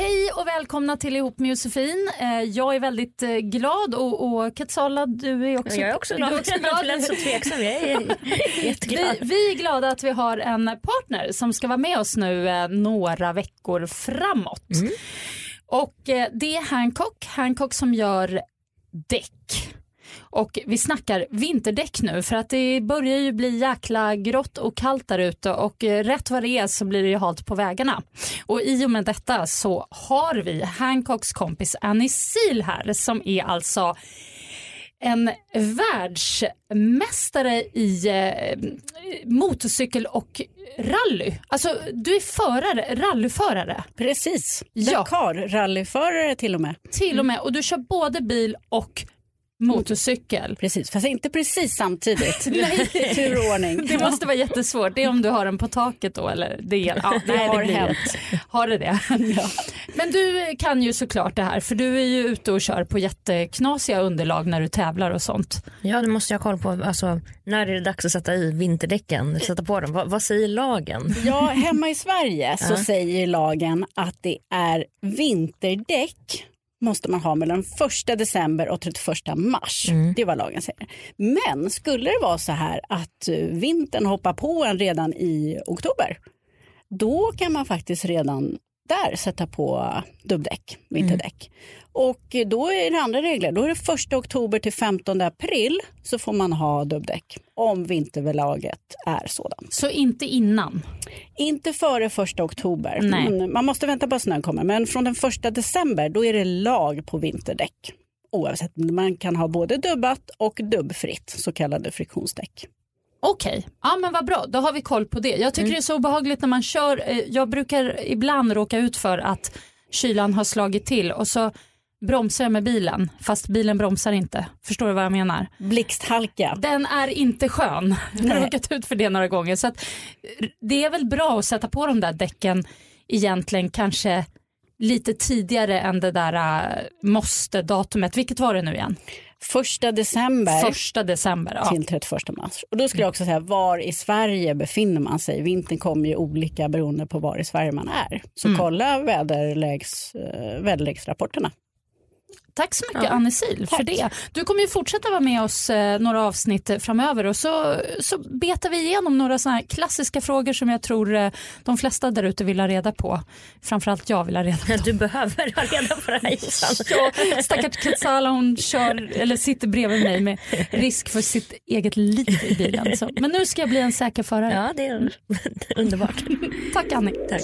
Hej och välkomna till Ihop med Josefin. Eh, Jag är väldigt eh, glad och, och Katsala du är också, Jag är också glad. Du är också glad. lät så tveksam. Jag är jätteglad. Vi, vi är glada att vi har en partner som ska vara med oss nu eh, några veckor framåt. Och eh, det är Hancock, Hancock som gör däck. Och vi snackar vinterdäck nu för att det börjar ju bli jäkla grått och kallt där ute och eh, rätt vad det är så blir det ju halt på vägarna. Och i och med detta så har vi Hancocks kompis Annie Seal här som är alltså en världsmästare i eh, motorcykel och rally. Alltså du är förare, rallyförare Precis. Ja. Dakar-rallyförare till och med. till och med och du kör både bil och motorcykel. Precis, fast inte precis samtidigt. I tur och ordning. Det måste vara jättesvårt. Det är om du har den på taket då eller det, ja, Det nej, har blir hänt. Har det det? Men du kan ju såklart det här för du är ju ute och kör på jätteknasiga underlag när du tävlar och sånt. Ja, det måste jag ha koll på. Alltså, när är det dags att sätta i vinterdäcken? Sätta på dem? Vad, vad säger lagen? Ja, hemma i Sverige så säger lagen att det är vinterdäck måste man ha mellan 1 december och 31 mars. Det är vad lagen säger. Men skulle det vara så här att eh, vintern hoppar på en redan i oktober, då kan man faktiskt redan där sätta på dubbdäck, vinterdäck. Och eh, då är det andra regler. Då är det 1 oktober till 15 april så får man ha dubbdäck om vinterväglaget är sådant. Så inte innan. Inte före 1 oktober. Nej. Mm, Man måste vänta på att snön kommer. Men från den 1 december då är det lag på vinterdäck. Oavsett, man kan ha både dubbat och dubbfritt, så kallade friktionsdäck. Okej, ja men vad bra, då har vi koll på det. Jag tycker det är så obehagligt när man kör, eh, jag brukar ibland råka ut för att kylan har slagit till och så bromsar jag med bilen fast bilen bromsar inte. Förstår du vad jag menar? Blixthalka. Den är inte skön. Jag har råkat ut för det några gånger. Så att, det är väl bra att sätta på de där däcken egentligen kanske lite tidigare än det där äh, måste-datumet. Vilket var det nu igen? Första december Första december. Ja. till 31 mars. Och då skulle jag också säga var i Sverige befinner man sig. Vintern kommer ju olika beroende på var i Sverige man är. Så Mm. kolla väderlägs, eh, väderleksrapporterna. Tack så mycket Anne Sil för det. Du kommer ju fortsätta vara med oss eh, några avsnitt framöver och så, så betar vi igenom några såna här klassiska frågor som jag tror eh, de flesta där ute vill ha reda på. Framförallt jag vill ha reda på. Du behöver ha reda på det här Jossan. Ja, stackars Katsala hon kör, eller sitter bredvid mig med risk för sitt eget liv i bilen. Så. Men nu ska jag bli en säker förare. Ja, det är underbart. Tack Annie. Tack.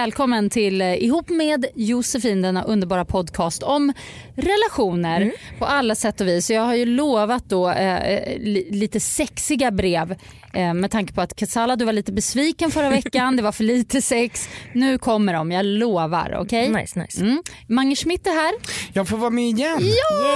Välkommen till eh, Ihop med Josefin, denna underbara podcast om relationer på alla sätt och vis. Jag har ju lovat då eh, eh, li, lite sexiga brev eh, med tanke på att Katsala du var lite besviken förra veckan, det var för lite sex. Nu kommer de, jag lovar. Okej? Nice, nice. Mm. Mange Schmidt är här. Jag får vara med igen.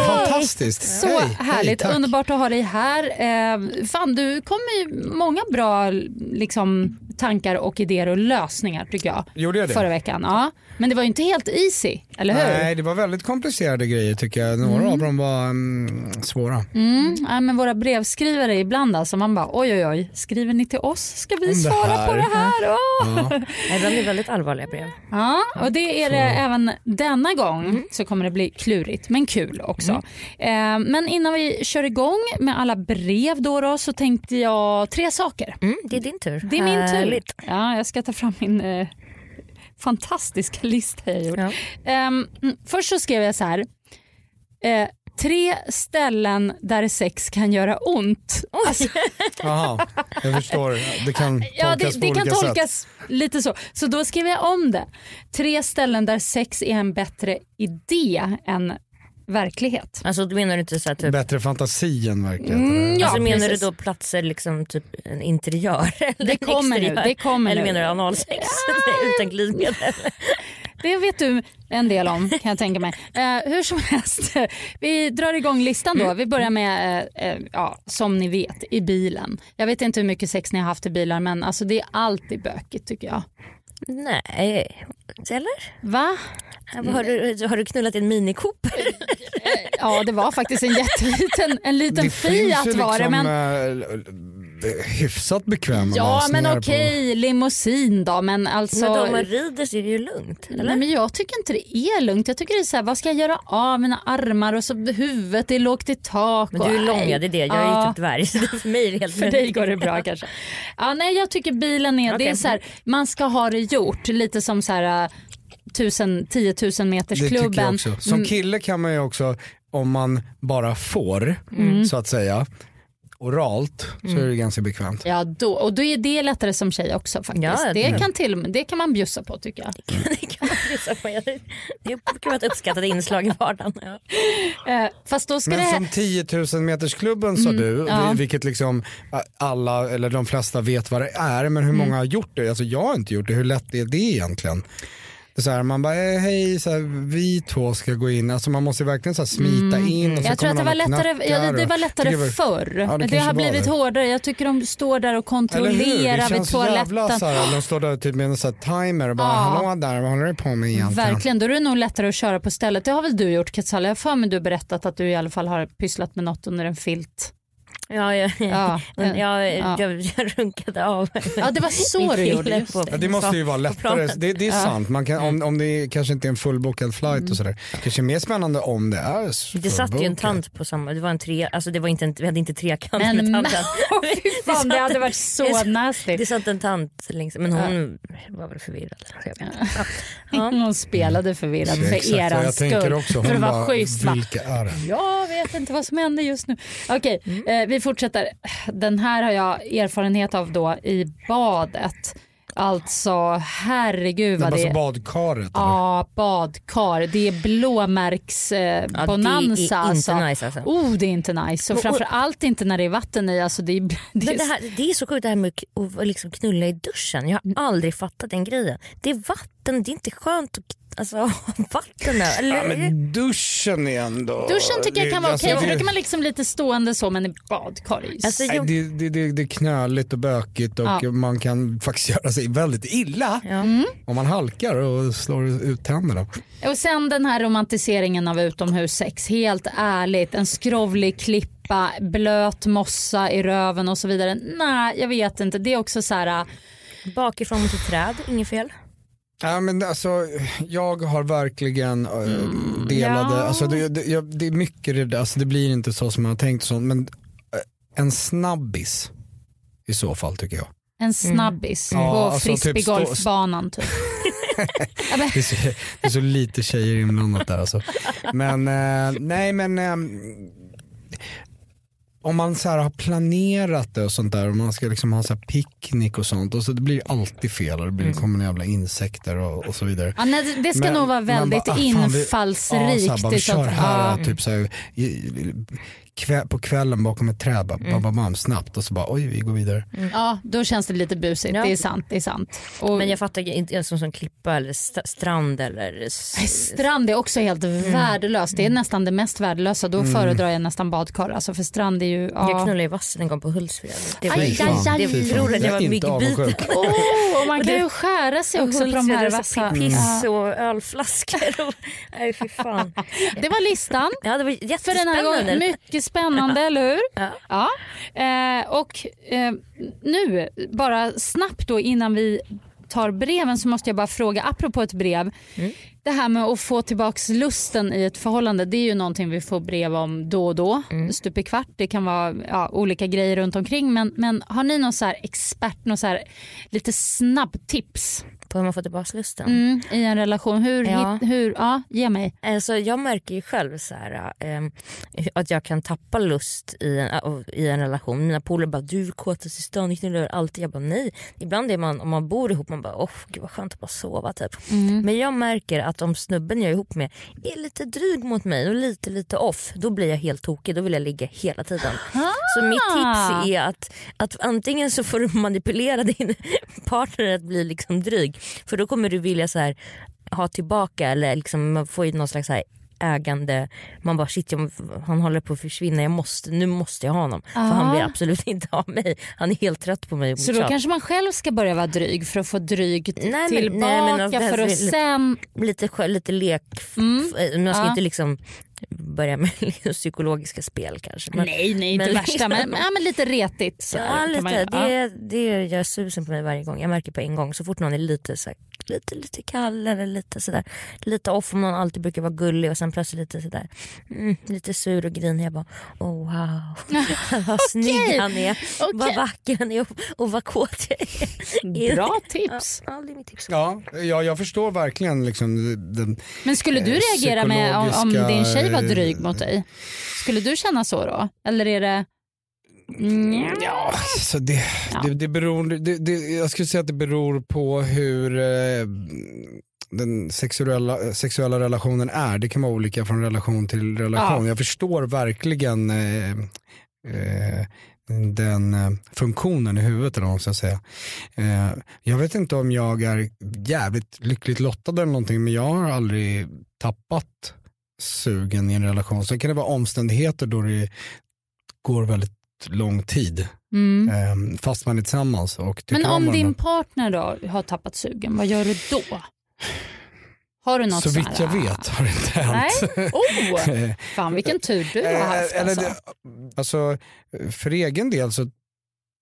Fantastiskt. Så Hej, härligt, hej, underbart att ha dig här. Eh, fan, du kommer ju många bra liksom, tankar och idéer och lösningar tycker jag. Gjorde jag det? Förra veckan. Ja. Men det var ju inte helt easy, eller hur? Nej, det var väldigt komplicerade grejer tycker jag. Några av dem var mm, svåra. Mm, ja, men våra brevskrivare ibland alltså, man bara oj oj oj, skriver ni till oss? Ska vi svara på det här? Åh! Ja. Ibland är det väldigt allvarliga brev. Ja, och det är det även denna gång så kommer det bli klurigt men kul också. Eh, men innan vi kör igång med alla brev då, då så tänkte jag tre saker. Mm, det är din tur. Det är min tur. Härligt. Ja, jag ska ta fram min eh, fantastiska lista jag gjort. Ja. Mm, först så skrev jag så här. Eh, tre ställen där sex kan göra ont. Alltså, Jaha, jag förstår. Det kan ja, tolkas det, på det kan olika sätt. tolkas lite så. Så då skrev jag om det. Tre ställen där sex är en bättre idé än verklighet. Alltså du menar du inte så här, typ, Bättre fantasi än verklighet. Mm, ja, alltså, menar precis. du då platser liksom typ en interiör? Eller Det kommer nu, exteriör? det kommer Eller menar du analsex utan glidmedel? Det vet du en del om kan jag tänka mig. Eh, hur som helst, vi drar igång listan då. Vi börjar med, eh, eh, ja, som ni vet, i bilen. Jag vet inte hur mycket sex ni har haft i bilar men alltså, det är alltid bökigt tycker jag. Nej, eller? Va? Har, du, har du knullat en Mini Cooper? Ja det var faktiskt en jätteliten en liten det Fiat var det. liksom Men, eh, hyfsat bekväma ja men okej, limousin då men alltså. Men om man rider så är det ju lugnt. Eller? Nej, men jag tycker inte det är lugnt. Jag tycker det är så här, vad ska jag göra av mina armar och så huvudet är lågt i tak. Men du är lång, ja, det är det. Jag är Ja. ju typ dvärg så för mig är det helt För dig går det bra kanske. Ja, nej, jag tycker bilen är, det är så här, man ska ha det gjort. Lite som så här, tusen, 10 000 meters Det tycker jag klubben. också. Som Mm, kille kan man ju också, om man bara får, Mm. så att säga, oralt, så är det ganska bekvämt. Ja, då, och då är det lättare som tjej också faktiskt. Ja, det, det- kan till, det kan man bjussa på tycker jag. det kan man bjussa på. Jag- Det brukar vara ett uppskattat inslag i vardagen. Ja. Eh, fast då ska Men det... som 10 000 meters klubben sa du, Mm, ja. vil- vilket liksom alla eller de flesta vet vad det är, men hur Mm. många har gjort det? Alltså jag har inte gjort det, hur lätt är det egentligen? Så här, man bara, eh, hej, så här, vi två ska gå in, alltså man måste verkligen så här, smita in. Och så Mm. Jag tror att det var och lättare, ja, det, och- var lättare var- förr. Ja, det det har blivit det. hårdare. Jag tycker de står där och kontrollerar vid så jävla toaletten. så här, de står där typ med en här timer och bara, Ja. hallå där, vad håller du på med egentligen? Verkligen, då är det nog lättare att köra på stället. Det har väl du gjort Katsala? Jag har för mig du berättat att du i alla fall har pysslat med något under en filt. Ja, jag, Ja, men jag, ja. jag, jag runkade av Ja det var så du gjorde. Just det. Ja, det måste ju vara lättare, det, det är sant. Man kan, om, om det är, kanske inte är en fullbokad flight Mm. och sådär. Kanske mer spännande om det är Det satt ju en tant på samma, det var en tre, alltså det var inte en, vi hade inte trekant Men med tanten. Fy fan, det satt hade varit så det- nasty. Det satt en tant längst, men hon var väl förvirrad. Ja. Hon spelade förvirrad för Exakt eran jag tänker skull. också. För Hon att vara schysst. va? Vilka är det? Jag vet inte vad som händer just nu. Okej, Mm. eh, vi fortsätter. Den här har jag erfarenhet av då i badet. Alltså herregud Det vad var det så är. badkaret. eller? Ja, badkar. Det är blåmärks eh, Ja, bonanza. det är alltså. inte nice alltså. Oh, det är inte nice. Och Och- framför allt inte när det är vatten i. Alltså, det, är, det, Men är, det, här, det är så sjukt det här med att att liksom knulla i duschen. Jag har aldrig fattat den grejen. Det är vatten, det är inte skönt att alltså, vatten. Eller? Ja, men duschen är ändå... Duschen tycker jag kan vara alltså, okej för det- då kan man liksom lite stående så men i ju Alltså, Nej, jag, det, det, det, det är knöligt och bökigt och Ja. man kan faktiskt göra sig väldigt illa ja. om man halkar och slår ut tänderna. Och sen den här romantiseringen av utomhussex. Helt ärligt, en skrovlig klippa, blöt mossa i röven och så vidare. Nej, jag vet inte. Det är också så här... äh, Bakifrån mot ett träd, inget fel. Ja, men alltså, jag har verkligen äh, delade, Mm, ja. alltså, det, det, jag, det är mycket det där, alltså, det blir inte så som man har tänkt och sånt, men äh, en snabbis i så fall tycker jag. En snabbis Ja, på alltså typ frisbeegolfbanan typ. Ja, Det är så, det är så lite tjejer inblandat där alltså. Men eh, nej men eh, om man så har planerat det och sånt där och man ska liksom ha så picknick och sånt och så det blir alltid fel och det blir, kommer några jävla insekter och, och så vidare. Ja, nej, det ska Men- nog vara väldigt bara, ah, vi- infallsrikt. Ja, så här, bara, vi kör att- här ja. typ så här, kväll, på kvällen bakom ett träd, bara, bam, bam, bam, snabbt och så bara oj vi går vidare. Ja, då känns det lite busigt. Ja. Det är sant. Det är sant. Och Men jag fattar inte som, som klippa eller st- strand eller... Strand är också helt värdelöst. Det är nästan det mest värdelösa. Då föredrar jag nästan badkar. Alltså för strand är ju... Jag Ja. knullade i vassen en gång på Hultsfred. Det var Aj, Det jag Jag var myggbiten. Oh, och man kan ju skära sig också på de här vassa... Piss Ja. och ölflaskor. Och, nej fy fan. Det var listan. Ja det var För den här gången. jättespännande. Mycket spännande, eller hur? Ja. Ja. Eh, och eh, nu, bara snabbt då innan vi tar breven så måste jag bara fråga, apropå ett brev. Mm. Det här med att få tillbaks lusten i ett förhållande det är ju någonting vi får brev om då och då. Mm. Stup i kvart. Det kan vara ja, olika grejer runt omkring. Men, men har ni någon så här expert, någon så här lite snabbtips På hur man får tillbaka lusten. mm, i en relation? Hur, Ja. hit, hur, ja, ge mig. Alltså, jag märker ju själv så här, ehm, att jag kan tappa lust i en, äh, i en relation. Mina polare bara du är kåtast i stan, ni knullar alltid. Jag bara nej. Ibland är man, om man bor ihop, man bara åh gud vad skönt att bara sova typ. Men jag märker att om snubben jag är ihop med är lite dryg mot mig och lite lite off, då blir jag helt tokig. Då vill jag ligga hela tiden. Så mitt tips är att, att antingen så får du manipulera din partner att bli liksom dryg. För då kommer du vilja så här, ha tillbaka eller liksom, ju någon slags så här ägande, man bara shit jag, han håller på att försvinna, jag måste, nu måste jag ha honom. För han vill absolut inte ha mig, han är helt trött på mig. Så då kanske man själv ska börja vara dryg för att få dryg Nej, men- tillbaka nej, men för att alltså, sen... lite, lite lek, Mm. man ska Ja. inte liksom börja med psykologiska spel kanske. Men, nej, nej, inte men värsta men, ja, men lite retigt. Så Ja, lite. man det, det gör susen på mig varje gång. Jag märker på en gång så fort någon är lite så här, lite, lite kall eller lite sådär lite off om någon alltid brukar vara gullig och sen plötsligt lite sådär mm, lite sur och grinig. Jag bara oh wow vad snygg han är, vad Okej. vacker han är och, och vad kåt jag är. Bra tips. Ja, det är mitt tips. Ja, ja, jag förstår verkligen liksom den, Men skulle du Eh, reagera med om, om din tjej var eh, dryg mot dig? Skulle du känna så då? Eller är det... Mm. Ja, så det, Ja. Det, det beror, det, det, jag skulle säga att det beror på hur eh, den sexuella, sexuella relationen är. Det kan vara olika från relation till relation. Ja. Jag förstår verkligen eh, eh, den eh, funktionen i huvudet eller vad man ska säga. Jag vet inte om jag är jävligt lyckligt lottad eller någonting men jag har aldrig tappat sugen i en relation. Sen kan det vara omständigheter då det går väldigt lång tid Mm. eh, fast man är tillsammans. Och Men om din partner då har tappat sugen, vad gör du då? Har du något Så vitt jag vet har det inte Nej? hänt. Oh, fan vilken tur du har haft Eh, eller alltså. alltså. För egen del så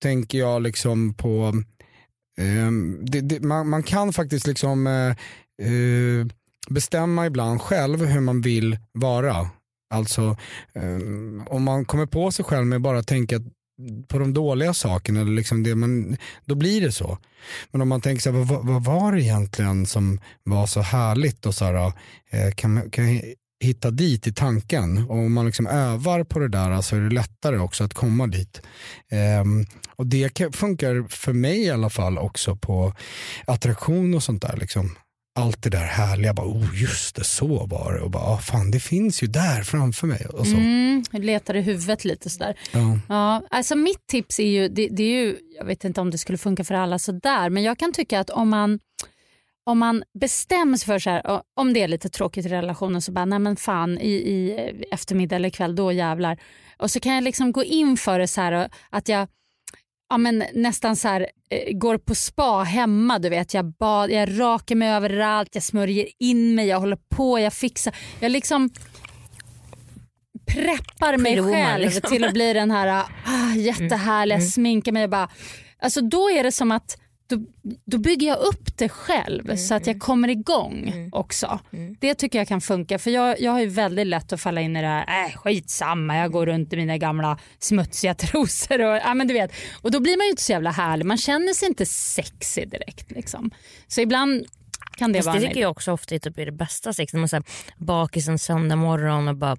tänker jag liksom på, ehm, det, det, man, man kan faktiskt liksom eh, eh, bestämma ibland själv hur man vill vara. Alltså eh, om man kommer på sig själv med bara att tänka på de dåliga sakerna, eller liksom det man, då blir det så. Men om man tänker så här, vad, vad var det egentligen som var så härligt och så här, eh, kan, kan jag hitta dit i tanken och om man liksom övar på det där så är det lättare också att komma dit. Ehm, och det funkar för mig i alla fall också på attraktion och sånt där. Liksom. Allt det där härliga, bara, oh, just det, så var det. Och bara, ah, fan, det finns ju där framför mig. Och så. Mm, letar i huvudet lite sådär. Ja. Ja, alltså mitt tips är ju, det, det är ju, jag vet inte om det skulle funka för alla sådär, men jag kan tycka att om man om man bestämmer sig för så här, om det är lite tråkigt i relationen så bara, nej men fan i, i eftermiddag eller kväll, då jävlar. Och så kan jag liksom gå in för det så här att jag ja, men nästan så här, eh, går på spa hemma. Du vet. Jag, bad, jag rakar mig överallt, jag smörjer in mig, jag håller på, jag fixar. Jag liksom preppar mig woman, själv liksom. till att bli den här ah, jättehärliga, sminkar mig bara... Alltså då är det som att då, då bygger jag upp det själv så att jag kommer igång också. Det tycker jag kan funka för jag, jag har ju väldigt lätt att falla in i det här, äh, skitsamma jag går runt i mina gamla smutsiga trosor och, ja, men du vet. och då blir man ju inte så jävla härlig, man känner sig inte sexig direkt. Liksom. Så ibland kan det Fast vara det tycker jag också ofta är, typ, det bästa sex. När man är bakis en söndag morgon och bara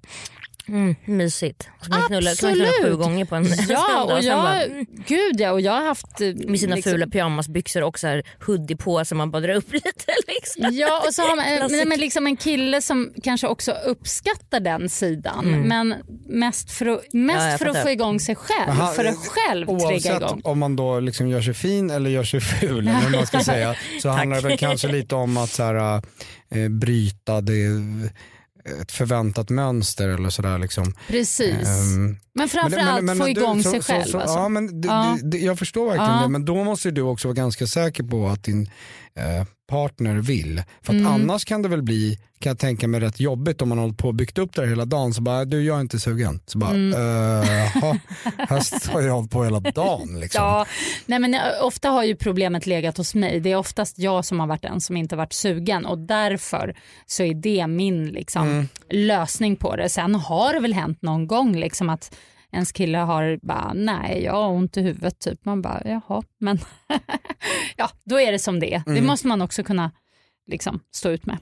Mm, mysigt. Så kan man knulla, kan man knulla Absolut. sju gånger på en Ja, och sen jag, bara, mm, gud ja, och jag har haft... eh, med sina liksom- fula pyjamasbyxor och så här hoodie på så man bara drar upp lite. Liksom. Ja, och så har man eh, Klassiker. men liksom en kille som kanske också uppskattar den sidan. Men mest för att, mest Ja, för att få igång sig själv. Men han- för att själv trigga Oavsett igång. om man då liksom gör sig fin eller gör sig ful, eller man ska säga, så handlar det väl kanske lite om att så här, eh, bryta det, ett förväntat mönster eller sådär. Liksom. Precis. Ehm, men framförallt få du- igång så- sig så- själv. så- alltså. ja, men Ja. Jag förstår verkligen Ja. det, men då måste du också vara ganska säker på att din eh, partner vill. För Mm. annars kan det väl bli, kan jag tänka mig, rätt jobbigt om man har hållit på och byggt upp det här hela dagen. Så bara, du jag är inte sugen. Så bara, Mm. eh, jaha, här har jag hållit på hela dagen. Liksom. Ja, nej men eh, ofta har ju problemet legat hos mig. Det är oftast jag som har varit den som inte varit sugen och därför så är det min liksom, Mm. lösning på det. Sen har det väl hänt någon gång liksom att ens kille har bara nej jag har ont i huvudet typ. Man bara jaha men ja då är det som det är. Det Mm. måste man också kunna liksom, stå ut med.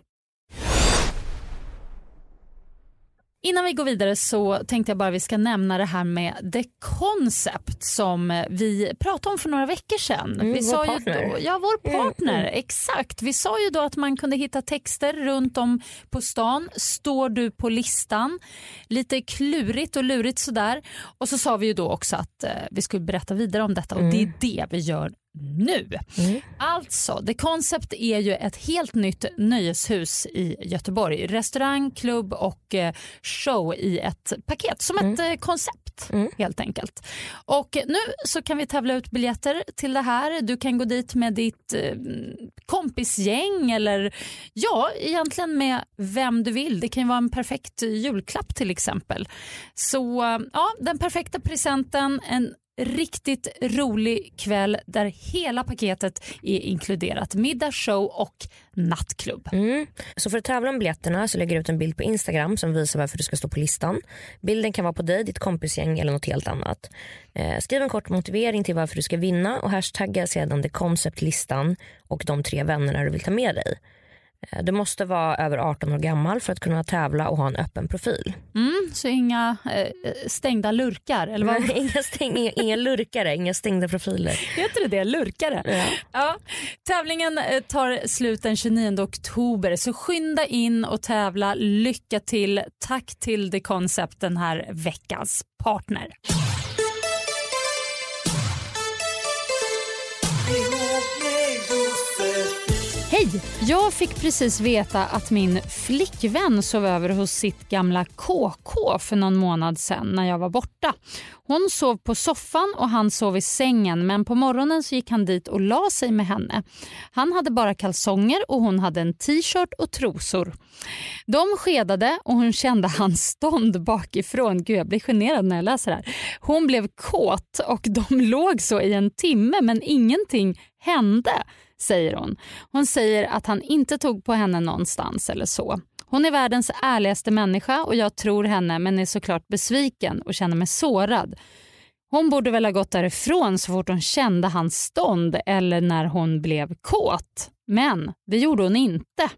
Innan vi går vidare så tänkte jag bara vi ska nämna det här med The Concept som vi pratade om för några veckor sedan. Mm, vi sa ju partner. då, ja, vår partner, Mm, exakt. Vi sa ju då att man kunde hitta texter runt om på stan. Står du på listan? Lite klurigt och lurigt sådär. Och så sa vi ju då också att eh, vi skulle berätta vidare om detta och det är det vi gör nu. Mm. Alltså, The Concept är ju ett helt nytt nöjeshus i Göteborg. Restaurang, klubb och eh, show i ett paket. Som ett eh, koncept Mm. helt enkelt. Och nu så kan vi tävla ut biljetter till det här. Du kan gå dit med ditt eh, kompisgäng eller ja, egentligen med vem du vill. Det kan ju vara en perfekt julklapp till exempel. Så ja, den perfekta presenten, en riktigt rolig kväll där hela paketet är inkluderat. Middag, show och nattklubb. Mm. Så för att tävla om biljetterna så lägger du ut en bild på Instagram som visar varför du ska stå på listan. Bilden kan vara på dig, ditt kompisgäng eller något helt annat. Eh, skriv en kort motivering till varför du ska vinna och hashtagga sedan det konceptlistan och de tre vännerna du vill ta med dig. Eh, du måste vara över 18 år gammal för att kunna tävla och ha en öppen profil. Mm, så inga eh, stängda lurkar, eller vad Nej, inga, stäng, inga, inga lurkare, inga stängda profiler. heter det? det? Lurkare? Ja. Ja. Tävlingen eh, tar slut den 29 oktober så skynda in och tävla. Lycka till. Tack till The Concept, den här veckans partner. Jag fick precis veta att min flickvän sov över hos sitt gamla KK för någon månad sen. när jag var borta. Hon sov på soffan och han sov i sängen men på morgonen så gick han dit och la sig med henne. Han hade bara kalsonger och hon hade en t-shirt och trosor. De skedade och hon kände hans stånd bakifrån. Gud, jag blir generad när jag läser det här. Hon blev kåt och de låg så i en timme men ingenting hände säger hon. Hon säger att han inte tog på henne någonstans eller så. Hon är världens ärligaste människa och jag tror henne men är såklart besviken och känner mig sårad. Hon borde väl ha gått därifrån så fort hon kände hans stånd eller när hon blev kåt. Men det gjorde hon inte.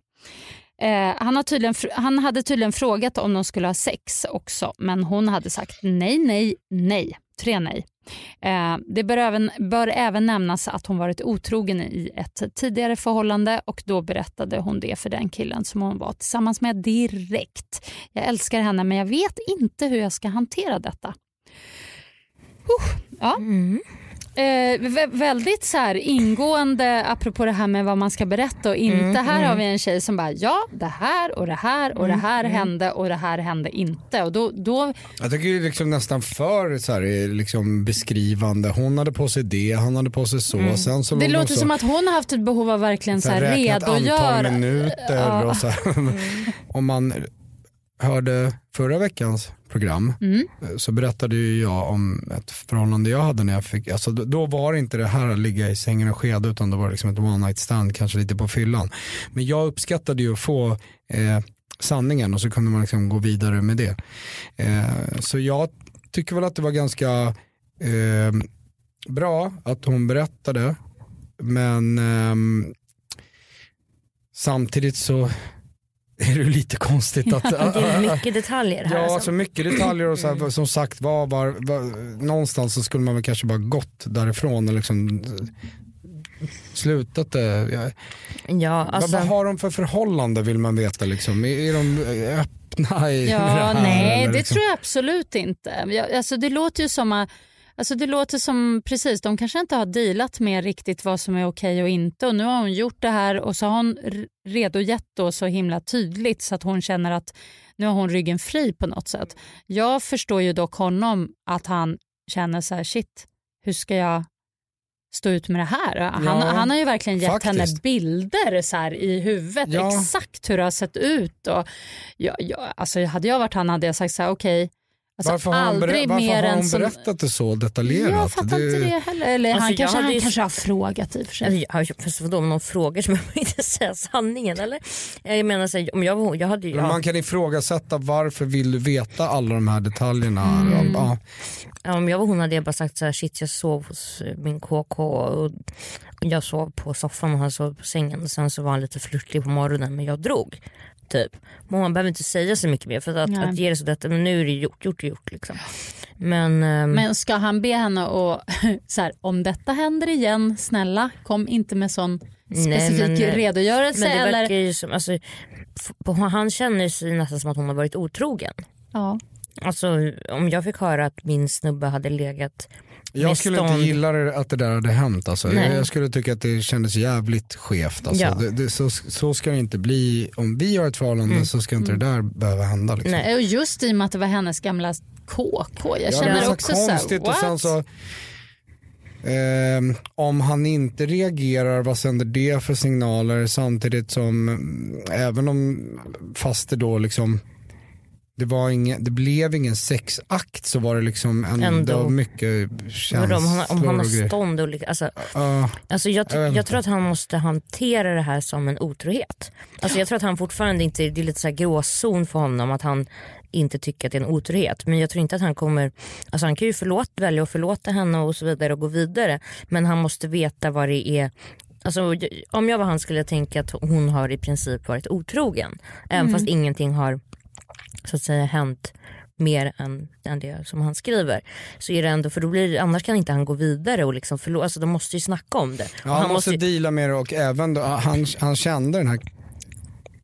Eh, han, har tydligen, han hade tydligen frågat om de skulle ha sex också men hon hade sagt nej, nej, nej. Tre nej. Eh, det bör även, bör även nämnas att hon varit otrogen i ett tidigare förhållande och då berättade hon det för den killen som hon var tillsammans med direkt. Jag älskar henne men jag vet inte hur jag ska hantera detta. Uh, ja. Mm. Eh, vä- väldigt så här ingående apropå det här med vad man ska berätta och inte. här har vi en tjej som bara ja det här och det här och det här hände och det här hände inte. Och då, då Jag tycker det är liksom nästan för så här, eh, liksom beskrivande. Hon hade på sig det, han hade på sig så. Sen så Det låter så, som att hon har haft ett behov av verkligen så så här, här räknat antal redogöra. minuter. Ja. Och så här. Om man hörde förra veckans program Mm. eh, så berättade ju jag om ett förhållande jag hade när jag fick, alltså då- var det inte det här att ligga i sängen och skeda utan då var det liksom ett one night stand, kanske lite på fyllan. Men jag uppskattade ju att få eh, sanningen och så kunde man liksom gå vidare med det. Eh, så jag tycker väl att det var ganska eh, bra att hon berättade men ehm, samtidigt så är det lite konstigt att... Det är mycket detaljer här. Ja, alltså. alltså mycket detaljer och så här, som sagt var, var, var, någonstans så skulle man väl kanske bara gått därifrån och liksom slutat det. Ja. ja, Vad- alltså, Vad har de för förhållande vill man veta liksom? Är, är de öppna i Ja, det här? nej det liksom? tror jag absolut inte. Jag, alltså, det låter ju som att Alltså det låter som, precis, de kanske inte har dealat med riktigt vad som är okej och inte och nu har hon gjort det här och så har hon redogett då så himla tydligt så att hon känner att nu har hon ryggen fri på något sätt. Jag förstår ju dock honom att han känner så här, shit, hur ska jag stå ut med det här? Han, Ja, han har ju verkligen gett faktiskt. henne bilder så här i huvudet, Ja. exakt hur det har sett ut. Och, ja, ja, alltså, hade jag varit han hade jag sagt så här, okej, Alltså varför har, hon, aldrig varför mer har än hon som- berättat det så detaljerat? Jag fattar inte det heller. Eller Alltså, han, jag kanske, hade han ju- kanske har frågat i och för sig. Alltså, jag- vadå, om någon frågar så behöver man inte säga sanningen eller? Jag menar så om jag var hon, jag hade ju... Man kan ifrågasätta varför vill du veta alla de här detaljerna? Mm. Ja, Ja, om jag var hon hade jag bara sagt så här, shit jag sov hos eh, min KK och jag sov på soffan och han sov på sängen och sen så var han lite flörtig på morgonen men jag drog. Typ. Men man behöver inte säga så mycket mer för att, Nej. att ge det så detta, men nu är det gjort, gjort gjort liksom. Men, ehm, Men ska han be henne att, så här, om detta händer igen, snälla kom inte med sån specifik men, eh, redogörelse. men det eller, verkar ju som, alltså, han känner sig nästan som att hon har varit otrogen. ja. Alltså om jag fick höra att min snubbe hade legat Jag skulle stånd- inte gilla det, att det där hade hänt. Alltså. Nej. Jag skulle tycka att det kändes jävligt skevt. Alltså. Ja. Det, det, så, så ska det inte bli. Om vi har ett förhållande så ska inte det där behöva hända. Liksom. Nej. Och just i och med att det var hennes gamla KK. Jag Ja, känner så också så konstigt och sen så ehm, om han inte reagerar, vad sänder det för signaler samtidigt som mm, även om fast det då liksom det, var ingen, det blev ingen sexakt så var det liksom ändå, Ändå. mycket känslor Vadå, om han, om han har stånd och lika, alltså, Ja, alltså jag, Jag jag, tror att han måste hantera det här som en otrohet. Alltså jag tror att han fortfarande inte, det är lite så här gråzon för honom att han inte tycker att det är en otrohet. Men jag tror inte att han kommer, alltså han kan ju förlåt, välja att förlåta henne och så vidare och gå vidare. Men han måste veta vad det är Alltså, om jag var han skulle jag tänka att hon har i princip varit otrogen. Även fast ingenting har så att säga hänt mer än, än det som han skriver. Så är det ändå, för då blir, det- annars kan inte han gå vidare och liksom förlora, alltså de måste ju snacka om det. ja, han måste ju- deala med det och även då, han, han kände den här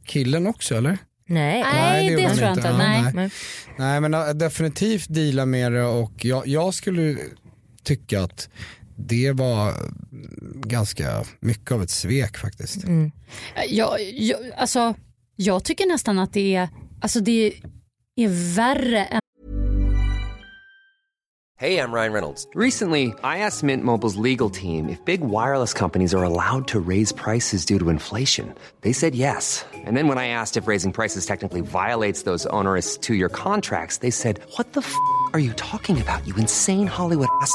killen också eller? Nej, Nej, det han tror jag inte. Ja, Nej. nej. Nej. Nej men definitivt deala med det och jag, jag skulle tycka att det var ganska mycket av ett svek faktiskt. Mm. Jag, jag, alltså, jag tycker nästan att det är, alltså, det är värre än Hey, I'm Ryan Reynolds. Recently, I asked Mint Mobile's legal team if big wireless companies are allowed to raise prices due to inflation. They said yes. And then when I asked if raising prices technically violates those onerous two year contracts, they said, What the f are you talking about, you insane Hollywood ass?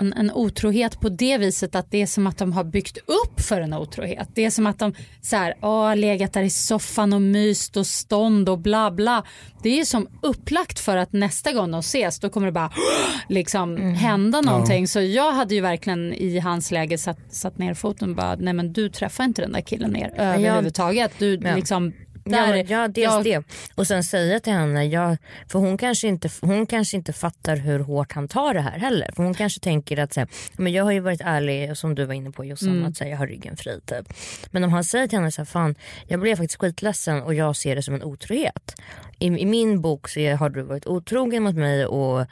En, en otrohet på det viset att det är som att de har byggt upp för en otrohet. Det är som att de så här, åh, legat där i soffan och myst och stånd och bla bla. Det är som upplagt för att nästa gång de ses då kommer det bara liksom hända någonting. Så jag hade ju verkligen i hans läge satt, satt ner foten och bara nej men du träffar inte den där killen mer överhuvudtaget. Du Ja. liksom Ja, där, men, ja dels jag- det. Och sen säga till henne, ja, för hon kanske, inte, hon kanske inte fattar hur hårt han tar det här heller. För hon kanske tänker att så här, men jag har ju varit ärlig som du var inne på Jossan, Mm. att säga jag har ryggen fri typ. Men om han säger till henne så här, fan jag blev faktiskt skitledsen och jag ser det som en otrohet. I, I min bok så har du varit otrogen mot mig och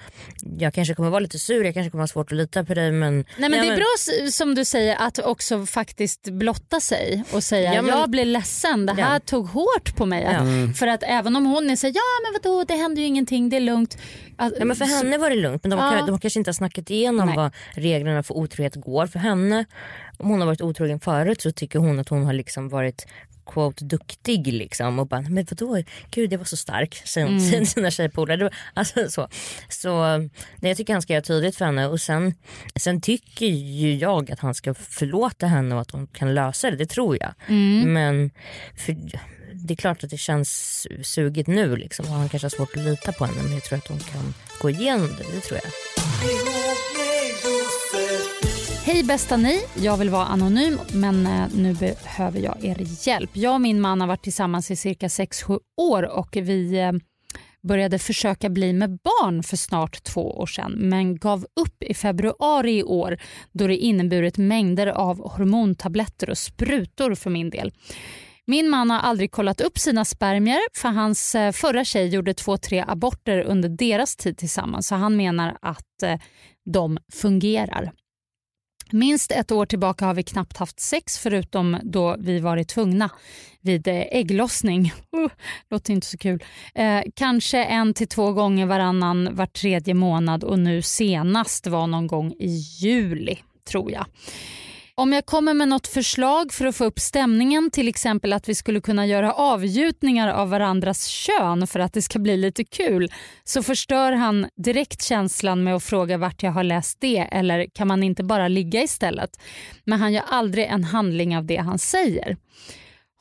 jag kanske kommer vara lite sur, jag kanske kommer ha svårt att lita på dig men... Nej men Ja, det är bra s- som du säger att också faktiskt blotta sig och säga Ja, men- jag blir ledsen, det här Ja. tog hårt på mig. Ja. Mm. För att även om hon så ja men vadå det händer ju ingenting, det är lugnt. Att, Ja, men för henne var det lugnt men de, Ja. de kanske inte har snackat igenom Nej. vad reglerna för otrohet går. För henne, om hon har varit otrogen förut så tycker hon att hon har liksom varit quote duktig liksom och bara men vadå, gud jag var så stark hon Mm. sina tjejpolare. Alltså, så så det jag tycker han ska göra tydligt för henne och sen, sen tycker ju jag att han ska förlåta henne och att de kan lösa det, det tror jag. Mm. Men för, det är klart att det känns sugigt nu liksom, och han kanske har svårt att lita på henne men jag tror att de kan gå igenom det, det tror jag. Hej bästa ni, jag vill vara anonym men eh, nu behöver jag er hjälp. Jag och min man har varit tillsammans i cirka 6-7 år och vi eh, började försöka bli med barn för snart två år sedan men gav upp i februari i år då det inneburit mängder av hormontabletter och sprutor för min del. Min man har aldrig kollat upp sina spermier för hans eh, förra tjej gjorde två, tre aborter under deras tid tillsammans så han menar att de fungerar. Minst ett år tillbaka har vi knappt haft sex förutom då vi varit tvungna vid eh, ägglossning. Uh, låter inte så kul. Eh, kanske en till två gånger varannan var tredje månad och nu senast var någon gång i juli tror jag. Om jag kommer med något förslag för att få upp stämningen, till exempel att vi skulle kunna göra avgjutningar av varandras kön för att det ska bli lite kul, så förstör han direkt känslan med att fråga vart jag har läst det eller kan man inte bara ligga istället? Men han gör aldrig en handling av det han säger.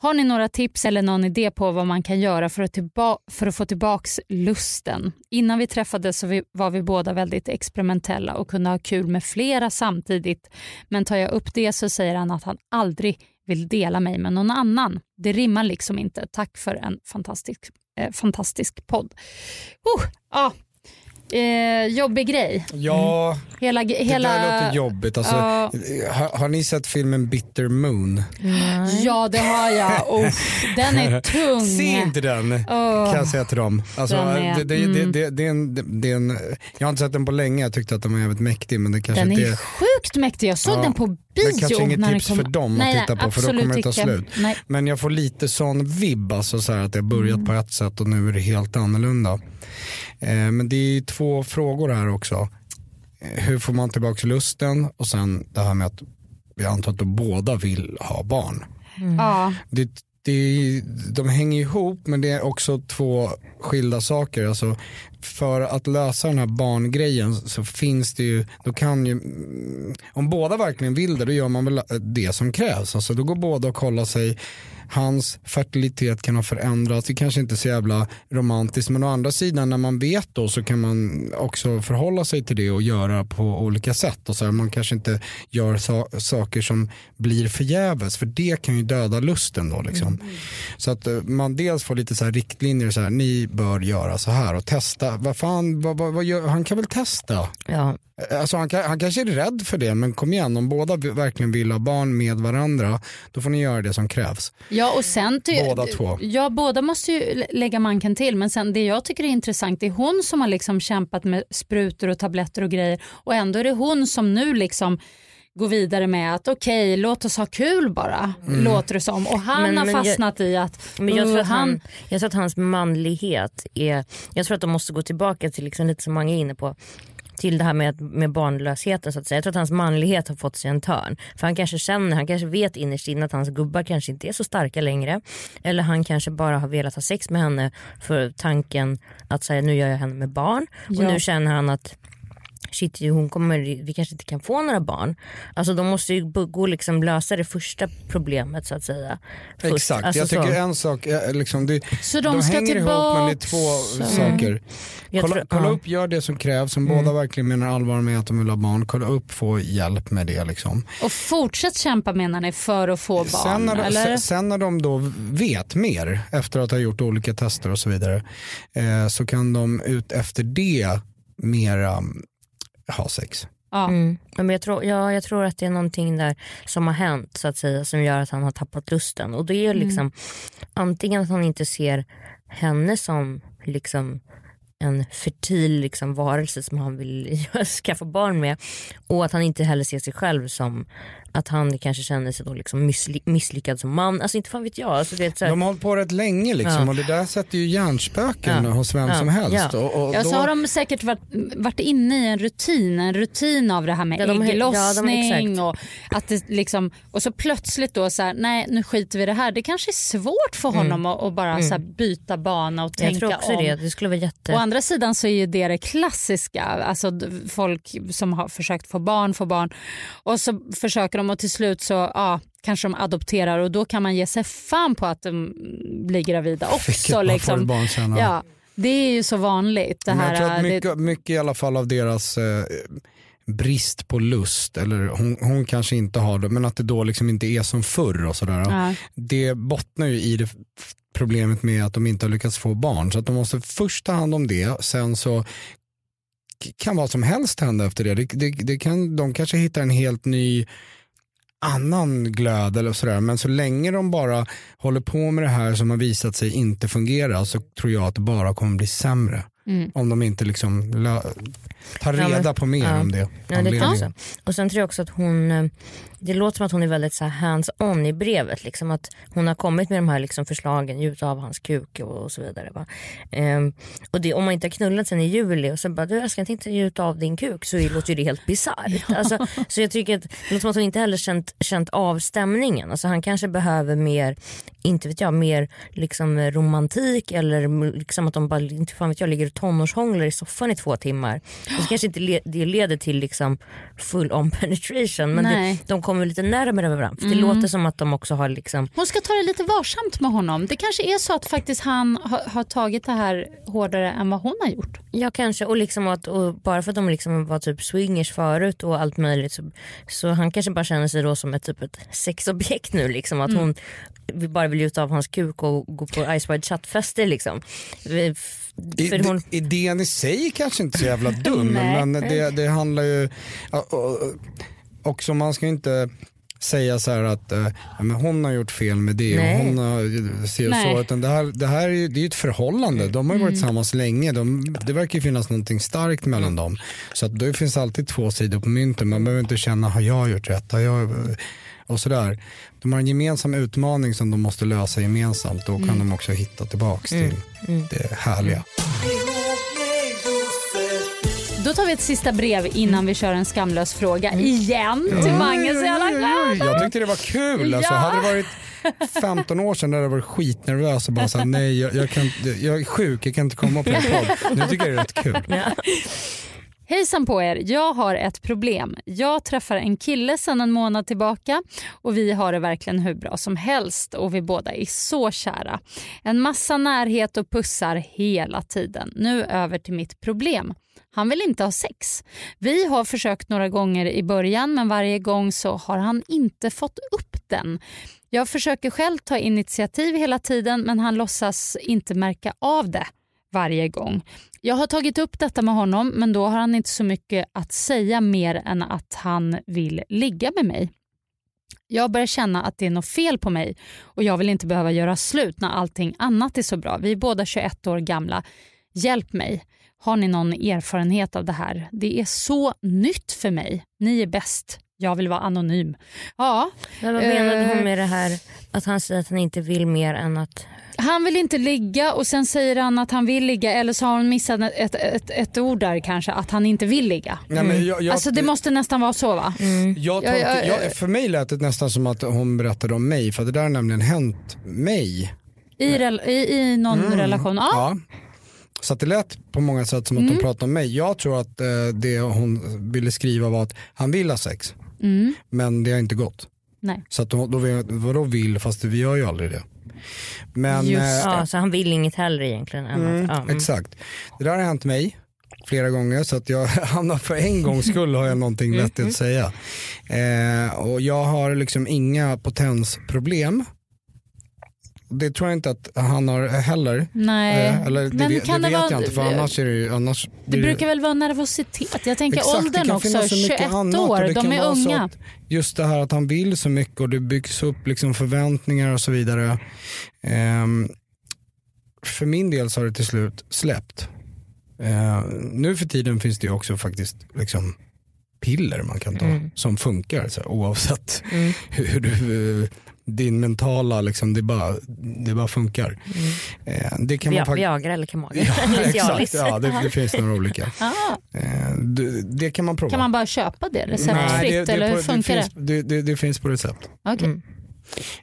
Har ni några tips eller någon idé på vad man kan göra för att, tillba- för att få tillbaka lusten? Innan vi träffades så vi, var vi båda väldigt experimentella och kunde ha kul med flera samtidigt. Men tar jag upp det så säger han att han aldrig vill dela mig med någon annan. Det rimmar liksom inte. Tack för en fantastisk, eh, fantastisk podd. Oh, ah eh, jobbig grej. Ja, Hela, det hela, där låter jobbigt. Alltså, Ja. har, har ni sett filmen Bitter Moon? Ja det har jag. Oh, den är tung. Se inte den Åh. kan jag säga till dem. Alltså, Den är- det, det, det, mm. det, det, är en, det är en, jag har inte sett den på länge, jag tyckte att den var jävligt mäktig men det kanske Den inte är sjukt mäktig. Jag såg Ja, den på bio. Men kanske inget den tips kom. för dem nej, att titta nej, på för då kommer det ta slut. Nej. Men jag får lite sån vibb, alltså så här att det har börjat Mm. på ett sätt och nu är det helt annorlunda. Eh, men det är ju två frågor här också. Eh, hur får man tillbaka lusten och sen det här med att jag antar att de båda vill ha barn. Ja. Det, det, de hänger ihop men det är också två skilda saker. Alltså, för att lösa den här barngrejen så finns det ju, då kan ju, mm, om båda verkligen vill det då gör man väl det som krävs. Alltså, då går båda och kollar sig, hans fertilitet kan ha förändrats, det kanske inte är så jävla romantiskt men å andra sidan när man vet då så kan man också förhålla sig till det och göra på olika sätt. Och så här, man kanske inte gör sa- saker som blir förgäves för det kan ju döda lusten då liksom. Så att eh, man dels får lite så här riktlinjer, så här, ni bör göra så här och testa. Vad fan, vad, vad, vad gör, han kan väl testa? Ja. Alltså han, han kanske är rädd för det men kom igen om båda verkligen vill ha barn med varandra då får ni göra det som krävs. Ja och sen Båda två. Ja båda måste ju lä- lägga manken till men sen det jag tycker är intressant det är hon som har liksom kämpat med sprutor och tabletter och grejer och ändå är det hon som nu liksom går vidare med att okej låt oss ha kul bara Mm. låter det som och han Men- har men jag- fastnat i att Men jag, tror uh, att han, jag tror att hans manlighet är, jag tror att de måste gå tillbaka till liksom lite som många är inne på till det här med, med barnlösheten så att säga. Jag tror att hans manlighet har fått sig en törn. För han kanske känner, han kanske vet innerst inne att hans gubbar kanske inte är så starka längre. Eller han kanske bara har velat ha sex med henne för tanken att säga nu gör jag henne med barn. Ja. Och nu känner han att shit hon kommer, vi kanske inte kan få några barn. Alltså de måste ju gå och liksom lösa det första problemet så att säga. Först. Exakt, Alltså, jag tycker så. en sak, eh, liksom, det, Så de ska hänger ihop men det är två Mm. saker. Jag Kolla, tror- kolla ja. upp, gör det som krävs, om Mm. båda verkligen menar allvar med att de vill ha barn, kolla upp, få hjälp med det. Liksom. Och fortsätt kämpa menar ni för att få barn? Sen när, de, eller? sen- sen när de då vet mer efter att ha gjort olika tester och så vidare eh, så kan de ut efter det mera ha sex. Ja. Mm. Men jag, tror, ja, jag tror att det är någonting där som har hänt så att säga som gör att han har tappat lusten. Och det är Mm. liksom antingen att han inte ser henne som liksom en fertil liksom, varelse som han vill skaffa barn med och att han inte heller ser sig själv som att han kanske känner sig då liksom missly- misslyckad som man. Alltså inte fan vet jag. Alltså, det är så här, De har hållit på rätt länge liksom, Ja. och det där sätter ju hjärnspöken Ja. hos vem Ja. som helst. Ja. Och, och Ja, då, så har de säkert varit, varit inne i en rutin, en rutin av det här med Ja, de har- ja, de- ägglossning exakt. och att det liksom, och så plötsligt då så här, nej nu skiter vi i det här. Det kanske är svårt för honom att, att bara så här byta bana och tänka Mm. jag tror också om. det. Det skulle vara jätte... Å andra sidan så är ju det det klassiska, alltså folk som har försökt få barn får barn och så försöker de och till slut så ja, kanske de adopterar och då kan man ge sig fan på att de blir gravida Vilket också. man får Liksom. ett barn sen, ja. ja, det är ju så vanligt. Det här, jag tror att det- mycket, mycket i alla fall av deras eh, brist på lust, eller hon, hon kanske inte har det, men att det då liksom inte är som förr och sådär. Ja. Det bottnar ju i det problemet med att de inte har lyckats få barn. Så att de måste först ta hand om det, sen så kan vad som helst hända efter det. det, det, det kan, de kanske hittar en helt ny annan glöd eller sådär. Men så länge de bara håller på med det här som har visat sig inte fungera så tror jag att det bara kommer bli sämre. Mm. Om de inte liksom tar Ja, men- reda på mer ja. om det. Ja, det kan också. Och sen tror jag också att hon, eh, det låter som att hon är väldigt så här hands-on i brevet. Liksom att hon har kommit med de här liksom förslagen, gjuta av hans kuk och, och så vidare. Ehm, och det, om man inte har knullat sen i juli och sen bara du älskling jag tänkte gjuta av din kuk så låter ju det helt bisarrt. Alltså, så jag tycker att det låter som att hon inte heller känt, känt av stämningen. Alltså, han kanske behöver mer, inte vet jag, mer liksom romantik eller liksom att de bara, inte fan vet jag, ligger och tonårshånglar i soffan i två timmar. Och så kanske inte le, det leder till liksom full on penetration men det, de kommer lite närmare varandra. För det Mm. låter som att de också har liksom Hon ska ta det lite varsamt med honom. Det kanske är så att faktiskt han har, har tagit det här hårdare än vad hon har gjort. Ja kanske och, liksom att, och bara för att de liksom var typ swingers förut och allt möjligt så, så han kanske bara känner sig då som ett, typ ett sexobjekt nu liksom att Mm. hon bara vill gjuta av hans kuk och gå på Ice Wide Shut-fester liksom. I, För hon, Idén i sig kanske inte är så jävla dum men det, det handlar ju och- och- också man ska inte säga så här att eh, men hon har gjort fel med det Nej. och hon har ser och Nej. så utan det här, det här är ju det är ett förhållande. De har ju varit Mm. tillsammans länge. De, det verkar ju finnas någonting starkt mellan dem. Så att det finns alltid två sidor på mynten. Man behöver inte känna har jag gjort rätt? Har jag... Och sådär. De har en gemensam utmaning som de måste lösa gemensamt. Då kan Mm. de också hitta tillbaks Mm. till Mm. det härliga. Då tar vi ett sista brev innan vi kör en skamlös fråga Mm. igen till Mange. Så jävla glad. Jag tyckte det var kul. Alltså, Ja. Hade det varit 15 år sedan hade jag varit skitnervös och bara såhär, nej jag, jag, kan, jag är sjuk, jag kan inte komma på en podd. Nu tycker jag det är rätt kul. Hejsan på er, jag har ett problem. Jag träffar en kille sedan en månad tillbaka och vi har det verkligen hur bra som helst och vi båda är så kära. En massa närhet och pussar hela tiden. Nu över till mitt problem. Han vill inte ha sex. Vi har försökt några gånger i början men varje gång så har han inte fått upp den. Jag försöker själv ta initiativ hela tiden men han låtsas inte märka av det varje gång. Jag har tagit upp detta med honom men då har han inte så mycket att säga mer än att han vill ligga med mig. Jag börjar känna att det är något fel på mig och jag vill inte behöva göra slut när allting annat är så bra. Vi är båda 21 år gamla. Hjälp mig. Har ni någon erfarenhet av det här? Det är så nytt för mig. Ni är bäst. Jag vill vara anonym. Ja, men vad menade eh, hon med det här att han säger att han inte vill mer än att Han vill inte ligga och sen säger han att han vill ligga eller så har hon missat ett, ett, ett ord där kanske att han inte vill ligga. Nej, men jag, jag, Alltså det måste nästan vara så va? jag Ja, tolkar, ja, jag, för mig lät det nästan som att hon berättade om mig, för det där har nämligen hänt mig. I, rel- i, i någon Mm. relation? Ja. Ja. Så att det lät på många sätt som att Mm. de pratade om mig. Jag tror att eh, det hon ville skriva var att han vill ha sex, Mm. men det har inte gått. Nej. Så att då, då, vadå vill, fast vi gör ju aldrig det. Men, Just, eh, ja, så han vill inget hellre egentligen. Mm, ja, mm. Exakt. Det där har hänt mig flera gånger så att jag hamnar för en gångs skull har jag någonting vettigt att säga. Eh, och jag har liksom inga potensproblem. Det tror jag inte att han har heller. Nej. Eh, eller det, Men vet- kan det det vet vara- jag inte för annars är det ju, annars Det brukar väl vara nervositet? Jag tänker Exakt, det åldern kan också, finnas så mycket 21 annat och år, de är unga. att Just det här att han vill så mycket och det byggs upp liksom förväntningar och så vidare. Ehm, för min del så har det till slut släppt. Eh, nu för tiden finns det ju också faktiskt liksom piller man kan ta Mm. som funkar så här, oavsett Mm. hur, hur du, eh, din mentala, liksom, det, bara, det bara funkar. Eh, det kan Via- man Viagra eller Kamaga? Ja, exakt, ja, det, det finns några olika. Ah, Eh, det, det kan man prova. kan man bara köpa det receptfritt det, det, eller hur funkar det, det? finns, det? Det, det finns på recept. Okej. Mm.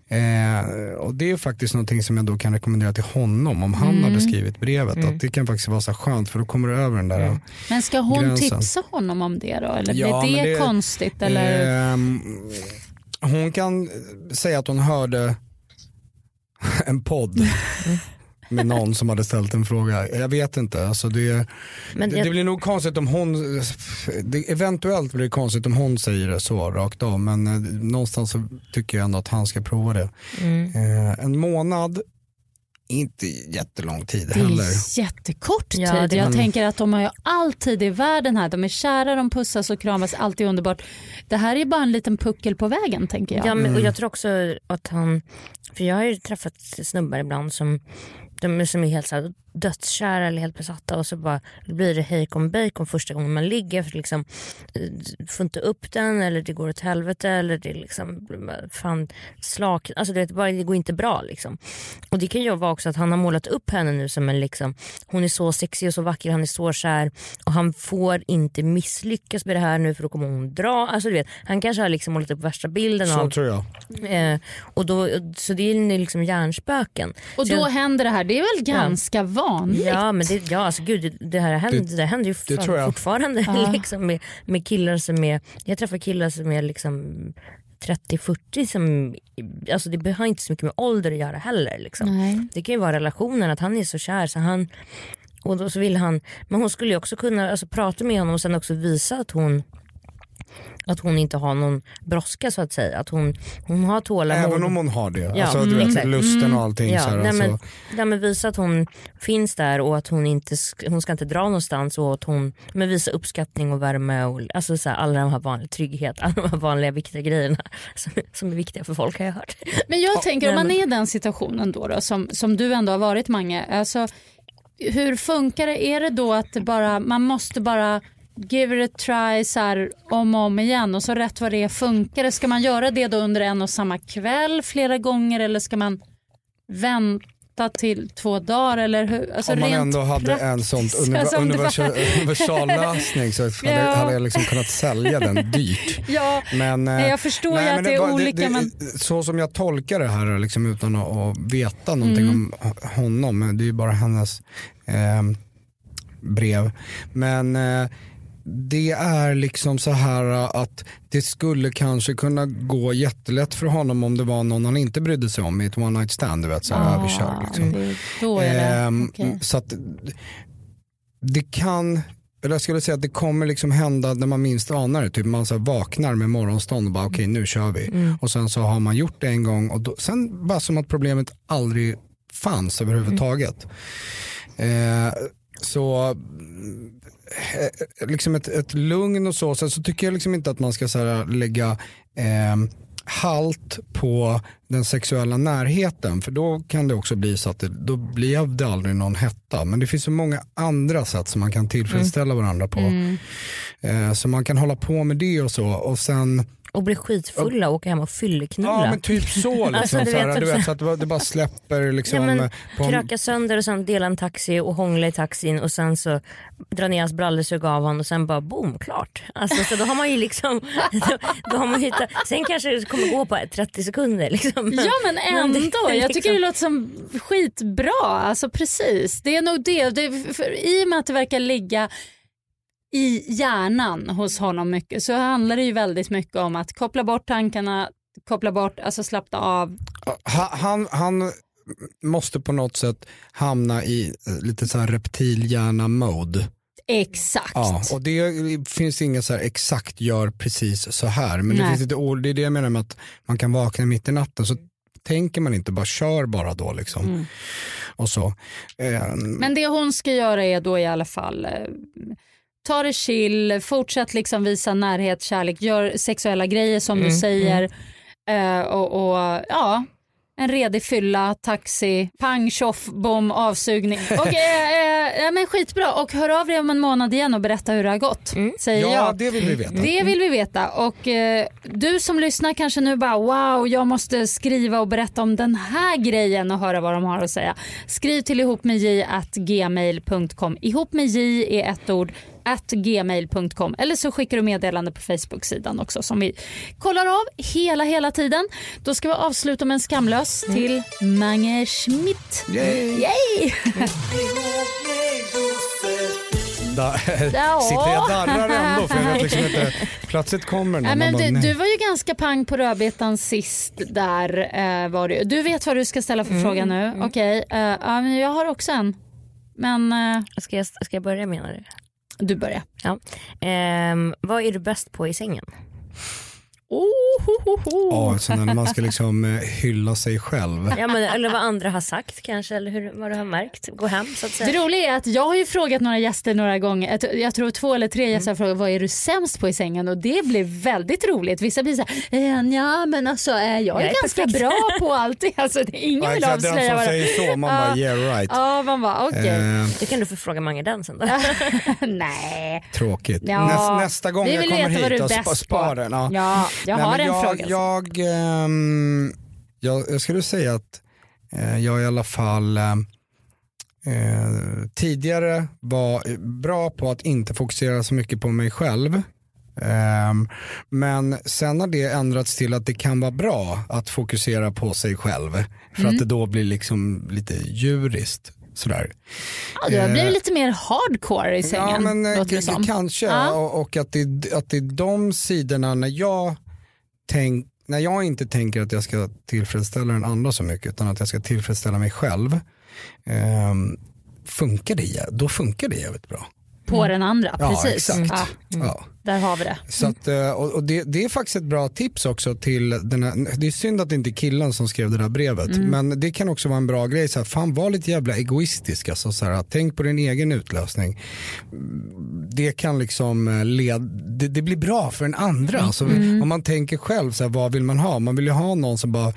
Eh, och det är faktiskt någonting som jag då kan rekommendera till honom om han Mm. hade skrivit brevet. Mm. Att det kan faktiskt vara så skönt för då kommer du över den där. Mm. Men ska hon Gränsen. tipsa honom om det då? Eller Ja, blir det, det- konstigt? Eller? Ehm, hon kan säga att hon hörde en podd med någon som hade ställt en fråga. Jag vet inte. Alltså det, Men det, jag- det blir nog konstigt om hon, det, eventuellt blir det konstigt om hon säger det så rakt av. Men eh, någonstans så tycker jag ändå att han ska prova det. Mm. Eh, en månad, inte jättelång tid Det heller. är jättekort tid. Ja, det- jag tänker att de har ju all tid i världen här. De är kära, de pussas och kramas, allt är underbart. Det här är bara en liten puckel på vägen tänker jag. Ja, men, och Mm. jag tror också att han, för jag har ju träffat snubbar ibland som, de som är helt så här, dödskära eller helt besatta och så bara blir det hejkon bacon första gången man ligger för liksom eh, får inte upp den eller det går åt helvete eller det är liksom fan slak, alltså det, bara, det går inte bra liksom. Och det kan ju vara också att han har målat upp henne nu som en liksom, hon är så sexig och så vacker, han är så kär och han får inte misslyckas med det här nu för då kommer hon dra. Alltså du vet, han kanske har liksom målat upp värsta bilden Så av tror jag. Eh, och då, så det är liksom hjärnspöken. Och så då jag, händer det här. Det är väl ganska vanligt? Ja men det, ja, alltså, gud, det, här händer, det, Det- händer ju det fan fortfarande Ja. liksom, med, med killar som är, jag träffar killar som är liksom 30-40 som, alltså det har inte så mycket med ålder att göra heller. Liksom. Det kan ju vara relationen, att han är så kär så han och då så vill han, men hon skulle ju också kunna alltså, prata med honom och sen också visa att hon att hon inte har någon brådska så att säga. Att hon, hon har tålamod. Även om hon har det. Ja, alltså, du mm, vet, exakt. lusten och allting. Ja, så här, nej, men, alltså. nej, men visa att hon finns där och att hon inte hon ska inte dra någonstans och att hon men visa uppskattning och värme och alltså så här, alla de här vanliga trygghet, alla de här vanliga viktiga grejerna som, som är viktiga för folk har jag hört. Men jag tänker om man men- är i den situationen då, då som, som du ändå har varit Mange. Alltså, hur funkar det? Är det då att det bara, man måste bara give it a try så här, om och om igen och så rätt vad det är funkar det? Ska man göra det då under en och samma kväll flera gånger eller ska man vänta till två dagar? Eller hur? Alltså, Om man ändå hade en sån praktiskt, univer- det universal, universallösning så hade, Ja. hade jag liksom kunnat sälja den dyrt. Ja, Men, eh, jag förstår ju nej, att men det är var- olika, men- Så som jag tolkar det här liksom, utan att, att veta någonting Mm. om honom, det är ju bara hennes eh, brev. Men eh, det är liksom så här att det skulle kanske kunna gå jättelätt för honom om det var någon han inte brydde sig om i ett one night stand, du vet så här överkörd. Liksom. det- Ehm, okej. Så att det kan, eller jag skulle säga att det kommer liksom hända när man minst anar det. Typ man så vaknar med morgonstånd och bara okej nu kör vi. Mm. Och sen så har man gjort det en gång och då, sen bara som att problemet aldrig fanns överhuvudtaget. Eh, så Eh, liksom ett, ett lugn och så. Sen så tycker jag liksom inte att man ska så här, lägga eh, halt på den sexuella närheten. För då kan det också bli så att det, då blir det aldrig någon hetta. Men det finns så många andra sätt som man kan tillfredsställa varandra på. Mm. Eh, så man kan hålla på med det och så. Och sen Och bli skitfulla och åka hem och fylleknulla. Ja men typ så liksom. Alltså, du vet, du vet, så- att det bara- släpper liksom. Ja, men, eh, på kröka sönder och sen dela en taxi och hångla i taxin och sen så dra ner hans brallor, suga av honom och sen bara boom, klart. Alltså, så då har man ju liksom, då, då har man hittat, sen kanske det kommer gå på 30 sekunder liksom. Men, Ja men ändå, det är jag tycker det liksom- låter som skitbra. Alltså precis, det är nog det. det för, I och med att det verkar ligga i hjärnan hos honom mycket så handlar det ju väldigt mycket om att koppla bort tankarna, koppla bort, alltså slappna av. Ha- Han, han måste på något sätt hamna i eh, lite så här reptilhjärna-mode. Exakt. Ja, och det finns inget så här exakt gör precis så här. Men det finns lite ord, det är det jag menar med att man kan vakna mitt i natten så tänker man inte bara kör bara då liksom. Mm. Och så. Eh, Men det hon ska göra är då i alla fall eh, ta det chill, fortsätt liksom visa närhet, kärlek, gör sexuella grejer som du Mm, säger. Eh, och, och ja, en redig fylla, taxi, pang, tjoff, bom, avsugning. Och, eh, eh, men skitbra och hör av dig om en månad igen och berätta hur det har gått. Säger ja, jag. det vill vi veta. Det vill vi veta och eh, du som lyssnar kanske nu bara wow jag måste skriva och berätta om den här grejen och höra vad de har att säga. Skriv till ihop med j at gmail.com. Ihop med j är ett ord at gmail.com eller så skickar du meddelande på Facebook-sidan också som vi kollar av hela hela tiden. Då ska vi avsluta med en skamlös till Mange Schmidt. Yay! Yay! Da, Ja. sitter jag darrar ändå för jag vet liksom inte, plötsligt kommer Nej, någon men och bara, du, du var ju ganska pang på rödbetan sist där. Eh, var du. du vet vad du ska ställa för Mm, fråga nu. mm. Okej, eh, ja, men jag har också en. Men eh, Ska jag, ska jag börja menar du? Du börjar. Ja. Eh, vad är du bäst på i sängen? Oh, ho, ho, ho. Ja, så när man ska liksom eh, hylla sig själv. Ja, men, eller vad andra har sagt kanske eller hur, vad du har märkt. Gå hem så att säga. Det roliga är att jag har ju frågat några gäster några gånger, jag tror- två eller tre gäster har frågat vad är du sämst på i sängen och det blir väldigt roligt. Vissa blir så här, eh, ja men alltså eh, jag är Jag är ganska perfekt." bra på allt. Alltså, det, ingen Ja, vill exakt, den avslöja som vad säger så, man bara Ja. yeah right. Ja man bara okej. Eh, Det kan du få fråga Mange den sen då. Nej. tråkigt. Ja, Näs, nästa gång vi jag kommer hit, spara den. Ja. Ja, jag Nej, har en jag, fråga. Jag, ehm, jag, jag skulle säga att eh, jag i alla fall eh, eh, tidigare var bra på att inte fokusera så mycket på mig själv. Ehm, men sen har det ändrats till att det kan vara bra att fokusera på sig själv. För Mm. att det då blir liksom lite djuriskt. Sådär. Ja, du har Eh, blivit lite mer hardcore i sängen. Ja men eh, låter det det, som. kanske Ja. och, och att, det, att det är de sidorna när jag, tänk, när jag inte tänker att jag ska tillfredsställa den andra så mycket utan att jag ska tillfredsställa mig själv. Eh, funkar det, då funkar det jävligt bra. På den andra, Ja precis. exakt. Ja, Ja. där har vi det. Så att, eh, och, det, det är faktiskt ett bra tips också till den här, det är synd att det inte är killen som skrev det där brevet Mm. men det kan också vara en bra grej, så här, fan var lite jävla egoistisk alltså, så här, tänk på din egen utlösning. Det kan liksom eh, led, det, det blir bra för den andra. Alltså, Mm. Om man tänker själv, så här, vad vill man ha? Man vill ju ha någon som bara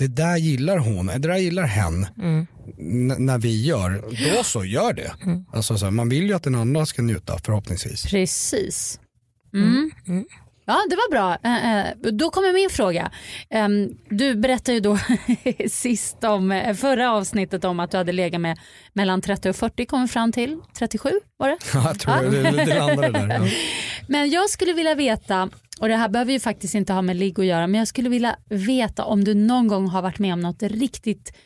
det där gillar hon, det där gillar hen. Mm. N- när vi gör, då så, gör det. Alltså, så här, man vill ju att den andra ska njuta förhoppningsvis. Precis. Mm. Ja, det var bra. Eh, eh, Då kommer min fråga. Ehm, Du berättade ju då sist om eh, förra avsnittet om att du hade legat med mellan 30 och 40, kom vi fram till 37 var det? Ja, jag tror det, det, det landade där. Ja. Men jag skulle vilja veta, och det här behöver ju faktiskt inte ha med ligg att göra, men jag skulle vilja veta om du någon gång har varit med om något riktigt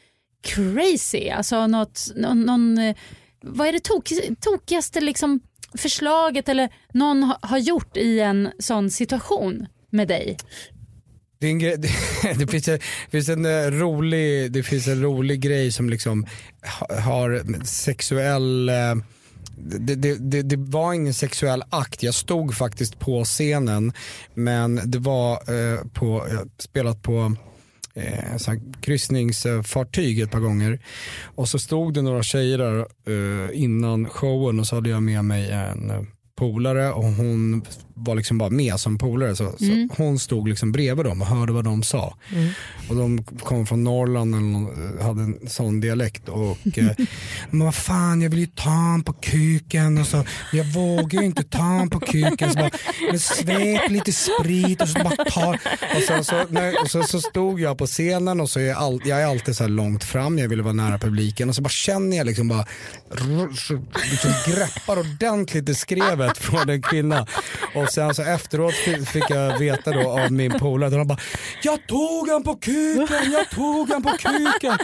crazy, alltså något, någon, någon vad är det tok, tokigaste liksom förslaget eller någon har gjort i en sån situation med dig? Det, grej, det, det, finns, en- det, finns en eh, rolig, det finns en rolig grej som liksom har sexuell eh, det, det, det, det var ingen sexuell akt, jag stod faktiskt på scenen men det var eh, på, eh, spelat på eh, så kryssningsfartyg ett par gånger. Och så stod det några tjejer där eh, innan showen och så hade jag med mig en eh, polare och hon var liksom bara med som polare. Så, Mm. så hon stod liksom bredvid dem och hörde vad de sa. Och de kom från Norrland någon, hade en sån dialekt. Och eh, men vad fan jag vill ju ta han på kuken. Och så jag vågar ju inte ta han på kuken. Så bara men svep lite sprit och så bara ta. Och sen så, när, och så, så stod jag på scenen och så är jag, all, jag är alltid så långt fram. Jag ville vara nära publiken. Och så bara känner jag liksom bara liksom greppar ordentligt i skrevet från en kvinna. Och och sen så efteråt fick jag veta då av min polare, de bara “Jag tog han på kuken, jag tog han på kuken”.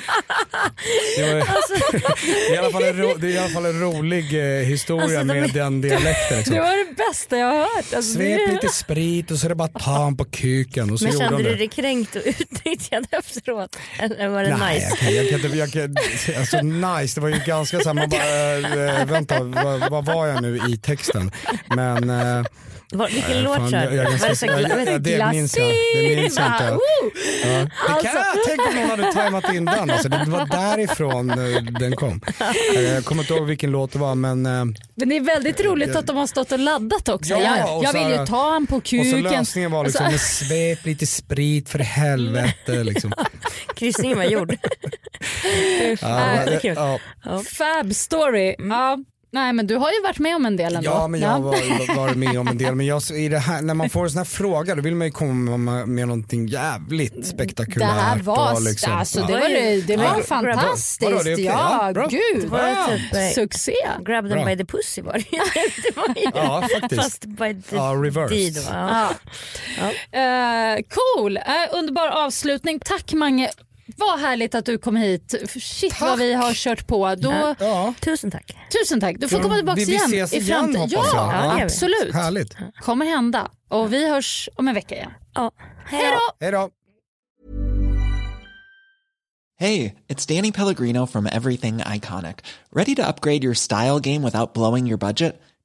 Det, var, Alltså, det, är i alla fall en ro, det är i alla fall en rolig eh, historia Alltså, de med den dialekten. Liksom. Det var det bästa jag har hört. Alltså, Svep lite sprit och så är det bara ta han på kuken. Och så Men kände de du det. dig kränkt och utnyttjad efteråt? Eller var det Nej, nice? jag kan, jag kan jag kan, alltså nice, det var ju ganska så här, man bara, äh, vänta, vad, vad var jag nu i texten? Men... Äh, Var, vilken äh, låt fan, jag- du? jag är Var det så jag- Det minns jag, det minns jag inte. Ja. Det Alltså. kan, tänk om någon hade tajmat in den, alltså, det var därifrån eh, den kom. Eh, Jag kommer inte ihåg vilken låt det var men eh, Men det är väldigt roligt att de har stått och laddat också. Ja, jag och jag så vill ju ta han på och så kuken. lösningen var liksom Alltså, svep lite sprit för helvete. Liksom. Kryssningen var gjord. Ja, ja, Fab story. Ja. Nej men du har ju varit med om en del ändå. Ja men jag har varit, varit med om en del men jag, i det här, när man får en sån här fråga då vill man ju komma med, någonting jävligt Det spektakulärt. här var, och liksom, alltså, ja. det var, det, det var Ja. fantastiskt. Vadå, det är okej? Ja, Ja, bra. gud. Det var Ja. typ eh, Succé. grab them Bra. by the pussy var det det var ju Ja, faktiskt. Fast by the Ja, reversed. deed. Va? Ja. Eh, cool, Eh, underbar avslutning. Tack Mange. Vad härligt att du kom hit. Shit vad vi har kört på. Då, Ja. Tusen tack. Tusen tack. Du får Ja, komma tillbaka vi- vi igen ses i igen, framtiden. hoppas Ja, jag. Ja, vi. absolut. Härligt. kommer hända. Och vi hörs om en vecka igen. Ja. Hej då! Hej då. Hey, it's Danny Pellegrino from Everything Iconic. Ready to upgrade your style game without blowing your budget?